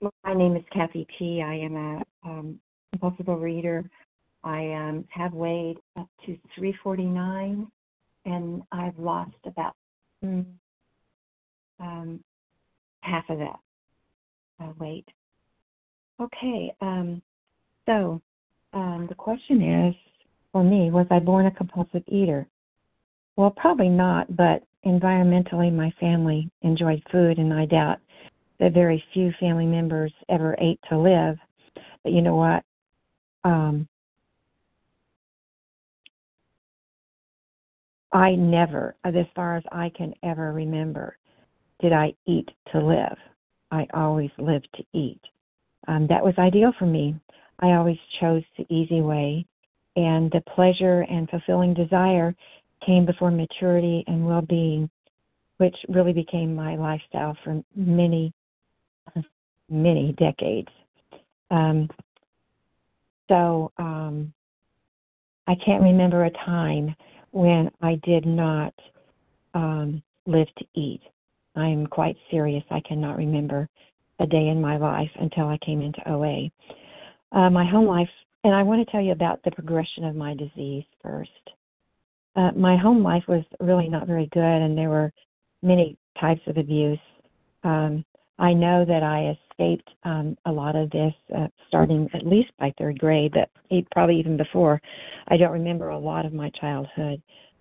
my name is Kathy T. I am a um, compulsive reader. I um, have weighed up to 349, and I've lost about um, half of that uh, weight. Okay, um, so um, the question is for me, was I born a compulsive eater? Well, probably not, but environmentally, my family enjoyed food, and I doubt that very few family members ever ate to live. But you know what? Um, I never, as far as I can ever remember, did I eat to live. I always lived to eat. Um, that was ideal for me. I always chose the easy way, and the pleasure and fulfilling desire came before maturity and well being, which really became my lifestyle for many, many decades. Um, so um, I can't remember a time when I did not um, live to eat. I am quite serious. I cannot remember a day in my life until I came into OA. Uh, my home life, and I want to tell you about the progression of my disease first. Uh, my home life was really not very good, and there were many types of abuse. Um, I know that I escaped um, a lot of this uh, starting at least by third grade, but probably even before. I don't remember a lot of my childhood.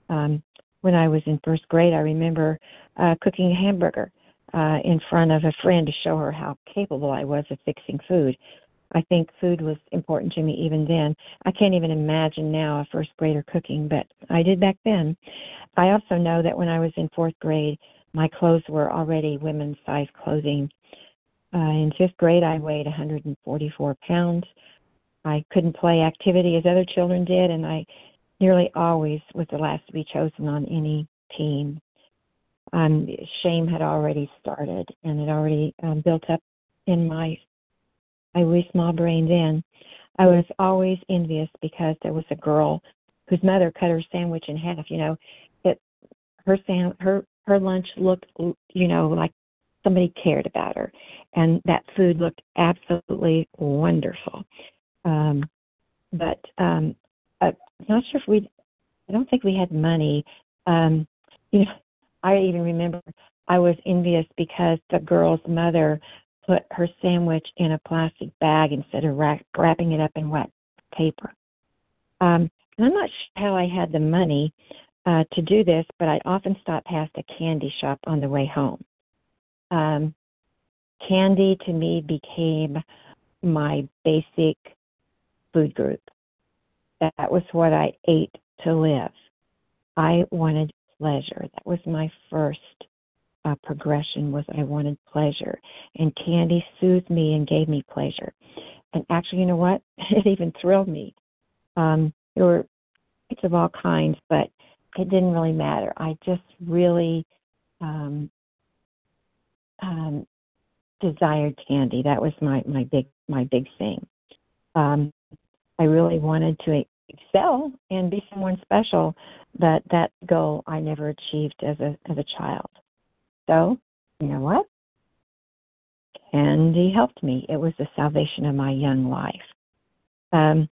Um, when I was in first grade, I remember uh, cooking a hamburger uh, in front of a friend to show her how capable I was of fixing food. I think food was important to me even then. I can't even imagine now a first grader cooking, but I did back then. I also know that when I was in fourth grade, my clothes were already women's size clothing. Uh, in fifth grade, I weighed 144 pounds. I couldn't play activity as other children did, and I nearly always was the last to be chosen on any team. Um, shame had already started, and it already um, built up in my my wee small brain. Then I was always envious because there was a girl whose mother cut her sandwich in half. You know, it her sand her her lunch looked you know like somebody cared about her, and that food looked absolutely wonderful. Um, but um, I'm not sure if we. I don't think we had money. Um, you know, I even remember I was envious because the girl's mother put her sandwich in a plastic bag instead of wrap, wrapping it up in wet paper. Um, and I'm not sure how I had the money uh, to do this, but I often stop past a candy shop on the way home. Um, candy to me became my basic food group. That was what I ate to live. I wanted pleasure. That was my first uh, progression was I wanted pleasure, and candy soothed me and gave me pleasure. And actually, you know what? It even thrilled me. Um, there were it's of all kinds, but it didn't really matter. I just really um, um, desired candy. That was my my big my big thing. Um, I really wanted to excel and be someone special, but that goal I never achieved as a as a child. So, you know what? Candy helped me. It was the salvation of my young life. Um,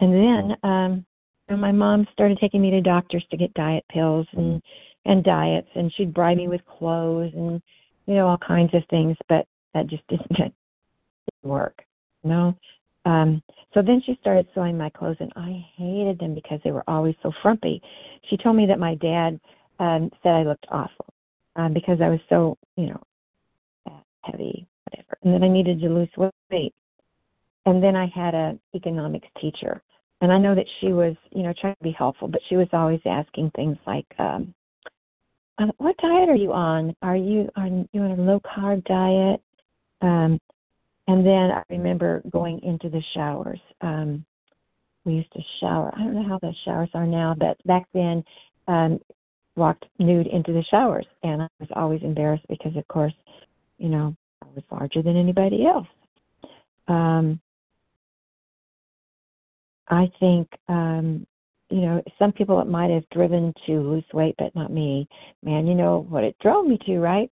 and then um, my mom started taking me to doctors to get diet pills and and diets, and she'd bribe me with clothes and you know all kinds of things, but that just didn't, didn't work. You know, um, so then she started sewing my clothes, and I hated them because they were always so frumpy. She told me that my dad um, said I looked awful um, because I was so, you know, heavy, whatever, and then I needed to lose weight. And then I had a economics teacher, and I know that she was, you know, trying to be helpful, but she was always asking things like, um, uh, "What diet are you on? Are you on you on a low carb diet?" Um, and then I remember going into the showers. Um, we used to shower. I don't know how the showers are now, but back then, um, walked nude into the showers, and I was always embarrassed because, of course, you know, I was larger than anybody else. Um, I think, um, you know, some people it might have driven to lose weight, but not me. Man, you know what it drove me to, right?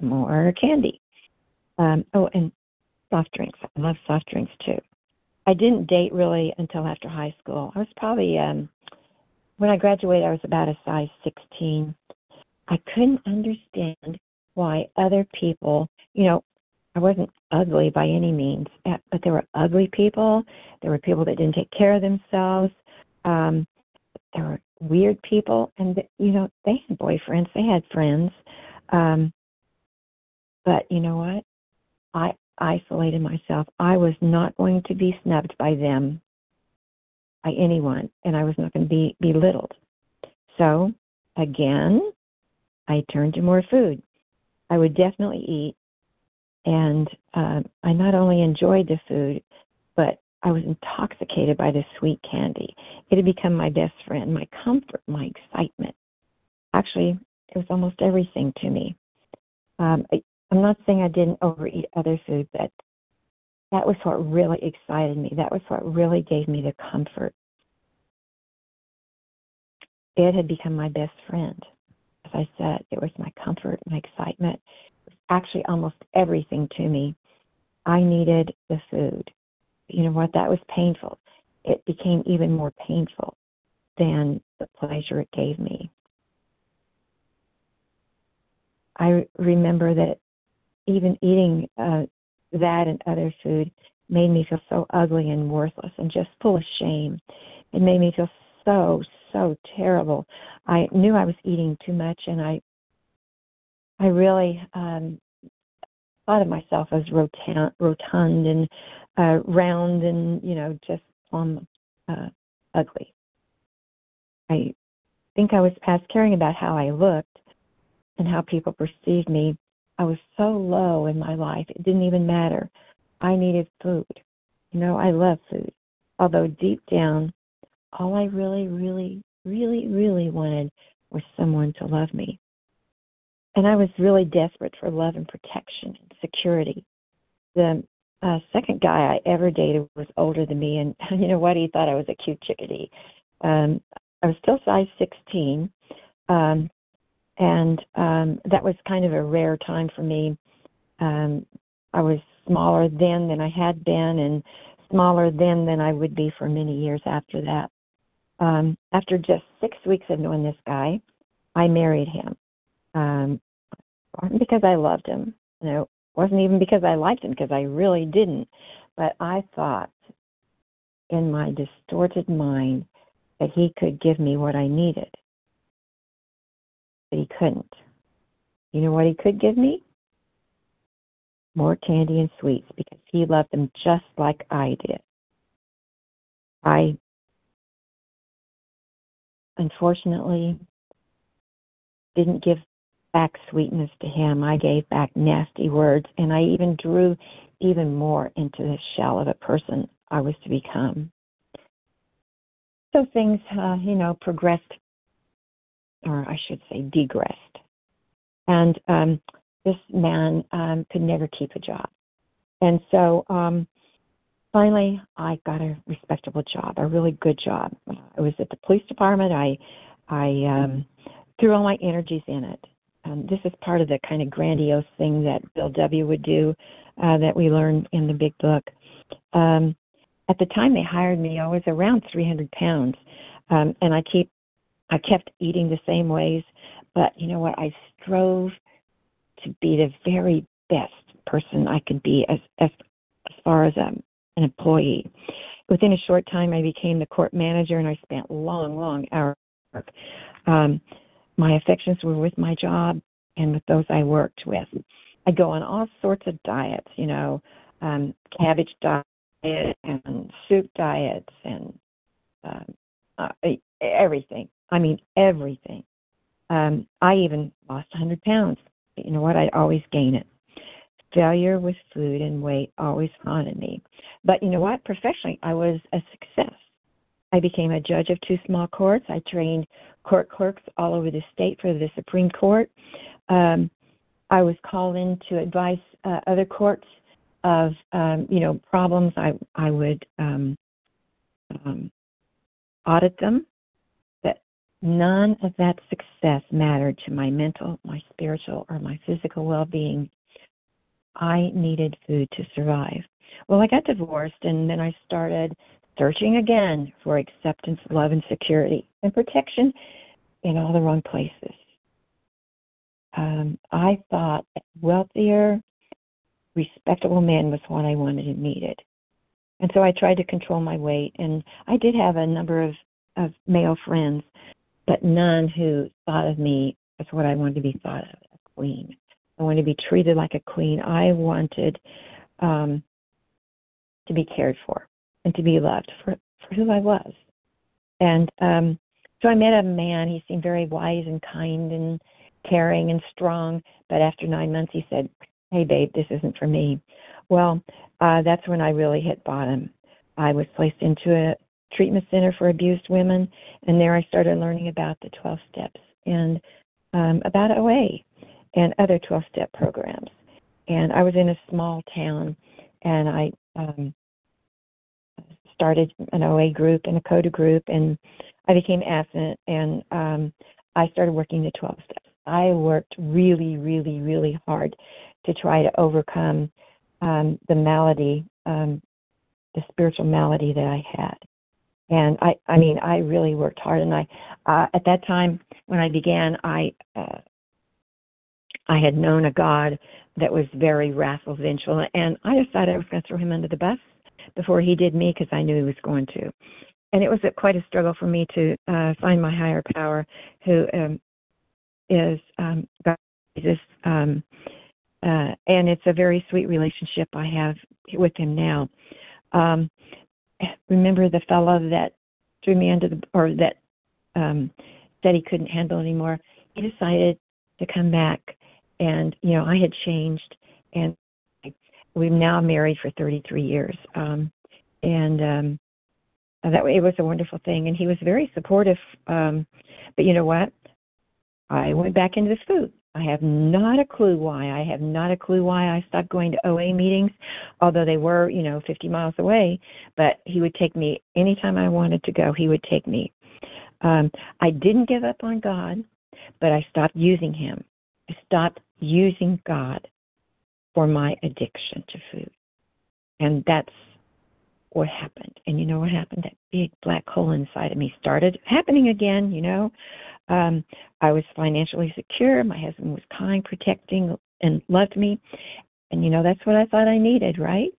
More candy. Um, oh, and soft drinks. I love soft drinks too. I didn't date really until after high school. I was probably um when I graduated I was about a size 16. I couldn't understand why other people, you know, I wasn't ugly by any means, eh, but there were ugly people. There were people that didn't take care of themselves. Um, there were weird people, and you know they had boyfriends, they had friends. Um, but you know what? I isolated myself. I was not going to be snubbed by them, by anyone, and I was not going to be belittled. So, again, I turned to more food. I would definitely eat, and um, I not only enjoyed the food, but I was intoxicated by the sweet candy. It had become my best friend, my comfort, my excitement. Actually, it was almost everything to me. Um, I, I'm not saying I didn't overeat other food, but that was what really excited me. That was what really gave me the comfort. It had become my best friend. As I said, it was my comfort, my excitement. Actually almost everything to me. I needed the food. You know what? That was painful. It became even more painful than the pleasure it gave me. I remember that even eating uh, that and other food made me feel so ugly and worthless and just full of shame. It made me feel so so terrible. I knew I was eating too much, and I I really um, thought of myself as rotund, and uh, round and you know just plumb uh, ugly. I think I was past caring about how I looked and how people perceived me I was so low in my life, it didn't even matter. I needed food. You know, I love food. Although deep down, all I really, really, really, really wanted was someone to love me. And I was really desperate for love and protection and security. The uh, second guy I ever dated was older than me, and you know what? He thought I was a cute chickadee. Um, I was still size 16, um, and um, that was kind of a rare time for me. Um, I was smaller then than I had been, and smaller then than I would be for many years after that. Um, after just six weeks of knowing this guy, I married him. Um, wasn't because I loved him. You know, wasn't even because I liked him, because I really didn't. But I thought in my distorted mind that he could give me what I needed but he couldn't. You know what he could give me? More candy and sweets because he loved them just like I did. I unfortunately didn't give back sweetness to him. I gave back nasty words, and I even drew even more into the shell of a person I was to become. So things, uh, you know, progressed or I should say, degressed. And um, this man um, could never keep a job. And so um, finally, I got a respectable job, a really good job. I was at the police department. I, I um, threw all my energies in it. Um, this is part of the kind of grandiose thing that Bill W. would do uh, that we learned in the big book. Um, at the time they hired me, I was around 300 pounds, um, and I keep I kept eating the same ways, but you know what? I strove to be the very best person I could be as as as far as um, an employee. Within a short time, I became the court manager, and I spent long, long hours. Um, my affections were with my job and with those I worked with. I go on all sorts of diets, you know, um, cabbage diet and soup diets and uh, uh, everything. I mean, everything. Um, I even lost 100 pounds. but You know what? I'd always gain it. Failure with food and weight always haunted me. But you know what? Professionally, I was a success. I became a judge of two small courts. I trained court clerks all over the state for the Supreme Court. Um, I was called in to advise uh, other courts of um, you know problems. I I would um, um, audit them But None of that success mattered to my mental, my spiritual, or my physical well being. I needed food to survive. Well, I got divorced, and then I started searching again for acceptance, love, and security and protection in all the wrong places. Um, I thought a wealthier, respectable man was what I wanted and needed. And so I tried to control my weight. And I did have a number of, of male friends, but none who thought of me as what I wanted to be thought of a queen. I wanted to be treated like a queen. I wanted um, to be cared for and to be loved for, for who I was. And um, so I met a man. He seemed very wise and kind and caring and strong. But after nine months, he said, Hey, babe, this isn't for me. Well, uh, that's when I really hit bottom. I was placed into a treatment center for abused women, and there I started learning about the 12 steps and um, about OA and other 12 step programs. And I was in a small town, and I um, started an OA group and a CODA group, and I became abstinent, and um, I started working the 12 steps. I worked really, really, really hard to try to overcome um, the malady, um, the spiritual malady that I had. And I, I mean, I really worked hard. And I, uh, at that time when I began, I, uh, I had known a God that was very wrathful, vengeful, and I decided I was going to throw him under the bus before he did me because I knew he was going to. And it was a, quite a struggle for me to uh, find my higher power, who um, is um, God, Jesus, um, uh, and it's a very sweet relationship I have with him now. Um, remember the fellow that threw me under the or that um, said he couldn't handle anymore. He decided to come back, and you know I had changed, and we've now married for 33 years, um, and um, that it was a wonderful thing. And he was very supportive. Um, but you know what? I went back into the food. I have not a clue why. I have not a clue why I stopped going to OA meetings, although they were, you know, 50 miles away. But he would take me anytime I wanted to go. He would take me. Um, I didn't give up on God, but I stopped using Him. I stopped using God for my addiction to food, and that's what happened. And you know what happened? That big black hole inside of me started happening again. You know, um, I was financially secure. My husband was kind, protecting, and loved me. And you know, that's what I thought I needed, right?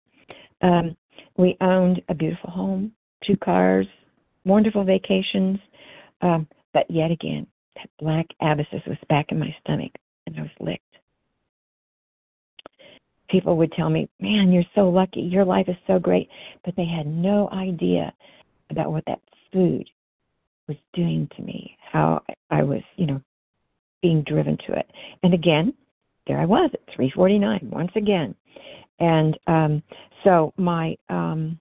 Um, we owned a beautiful home, two cars, wonderful vacations. Um, but yet again, that black abscess was back in my stomach, and I was licked. People would tell me, Man, you're so lucky. Your life is so great. But they had no idea about what that food was doing to me, how I was, you know, being driven to it. And again, there I was at 349 once again. And um so my um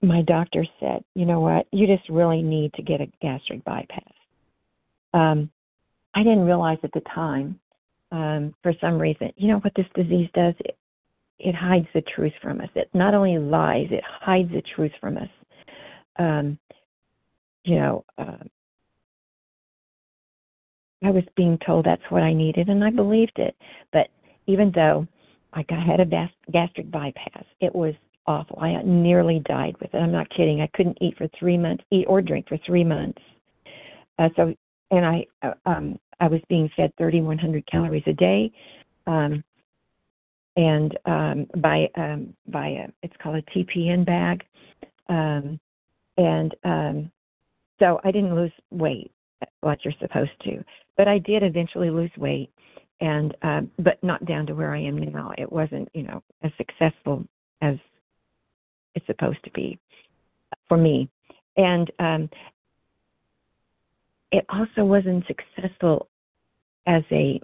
my doctor said, "You know what? You just really need to get a gastric bypass." Um I didn't realize at the time um for some reason, you know what this disease does? It, it hides the truth from us. It not only lies, it hides the truth from us. Um you know, uh, I was being told that's what I needed, and I believed it. But even though I got, had a gastric bypass, it was awful. I nearly died with it. I'm not kidding. I couldn't eat for three months, eat or drink for three months. Uh, so, and I, uh, um, I was being fed 3,100 calories a day, um, and um, by um, by a, it's called a TPN bag, um, and um, so I didn't lose weight like you're supposed to, but I did eventually lose weight, and uh, but not down to where I am now. It wasn't, you know, as successful as it's supposed to be for me, and um, it also wasn't successful as a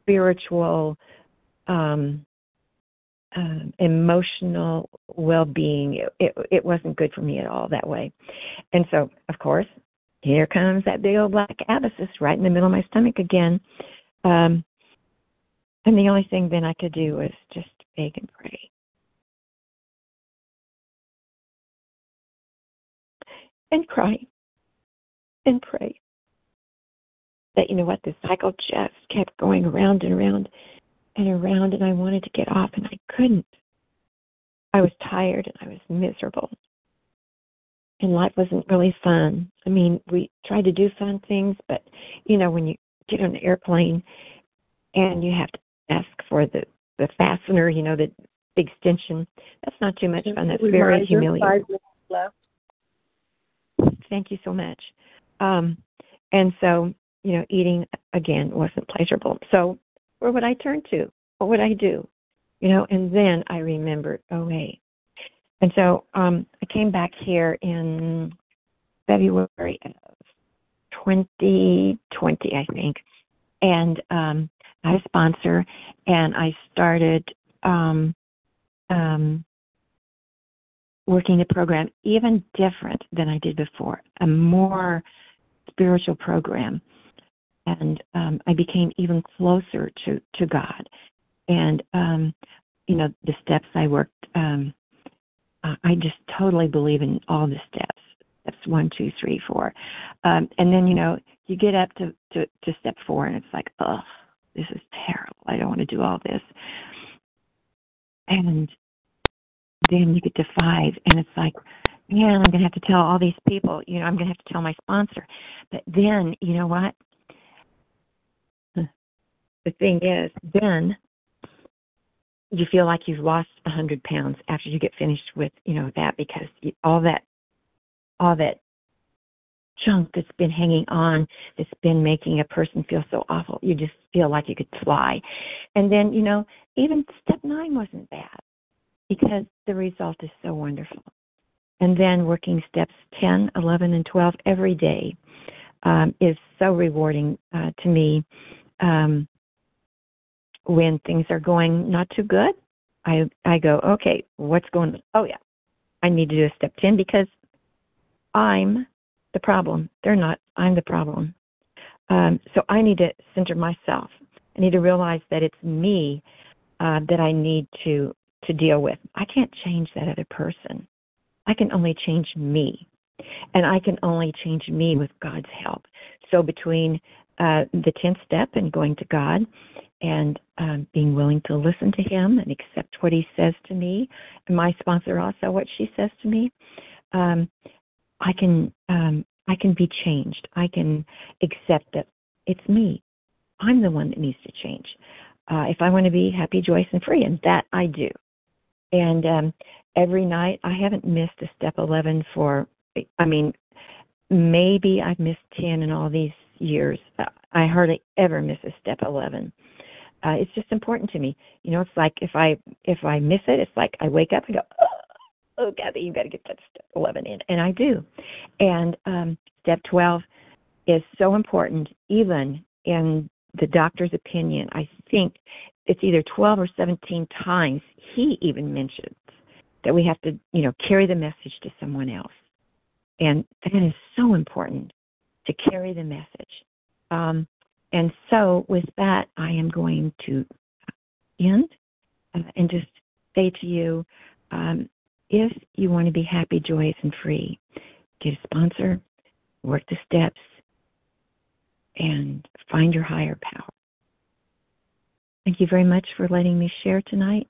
spiritual um, um, emotional well-being. It, it, it wasn't good for me at all that way, and so of course, here comes that big old black abscess right in the middle of my stomach again. Um, and the only thing then I could do was just beg and pray. And cry and pray. That you know what, the cycle just kept going around and around and around, and I wanted to get off, and I couldn't. I was tired and I was miserable. And life wasn't really fun. I mean, we tried to do fun things, but you know, when you get on an airplane and you have to ask for the the fastener, you know, the extension, that's not too much fun. That's very humiliating. Left. Thank you so much. Um, and so, you know, eating again wasn't pleasurable. So, where would I turn to? What would I do? You know, and then I remembered, oh wait. And so um I came back here in February of 2020, I think, and um I had a sponsor, and I started um um working the program even different than I did before, a more spiritual program. And um, I became even closer to, to God. And, um, you know, the steps I worked, um, I just totally believe in all the steps. Steps one, two, three, four. Um, and then, you know, you get up to, to, to step four and it's like, oh, this is terrible. I don't want to do all this. And then you get to five, and it's like, man, I'm going to have to tell all these people, you know, I'm going to have to tell my sponsor. But then, you know what? Hmm. The thing is, then you feel like you've lost a hundred pounds after you get finished with, you know, that because all that, all that junk that's been hanging on, that's been making a person feel so awful, you just feel like you could fly. And then, you know, even step nine wasn't bad because the result is so wonderful. And then working steps 10, 11, and 12 every day um, is so rewarding uh, to me. Um, when things are going not too good, I I go, okay, what's going on? Oh yeah, I need to do a step 10 because I'm the problem. They're not. I'm the problem. Um, so I need to center myself. I need to realize that it's me uh, that I need to to deal with. I can't change that other person. I can only change me. And I can only change me with God's help. So between uh, the 10th step and going to God and um, being willing to listen to Him and accept what He says to me, and my sponsor also what she says to me, um, I can um, I can be changed. I can accept that it's me. I'm the one that needs to change. Uh, if I want to be happy, joyous, and free, and that I do. And um, every night, I haven't missed a step 11 for, I mean, maybe I've missed 10 in all these years. Uh, I hardly ever miss a step 11. Uh, it's just important to me. You know, it's like if I if I miss it, it's like I wake up and go, oh, oh Kathy, you got to get that step 11 in, and I do. And um, step 12 is so important, even in the doctor's opinion. I think it's either 12 or 17 times he even mentions that we have to, you know, carry the message to someone else. And that is so important to carry the message. Um, and so, with that, I am going to end uh, and just say to you um, if you want to be happy, joyous, and free, get a sponsor, work the steps, and find your higher power. Thank you very much for letting me share tonight.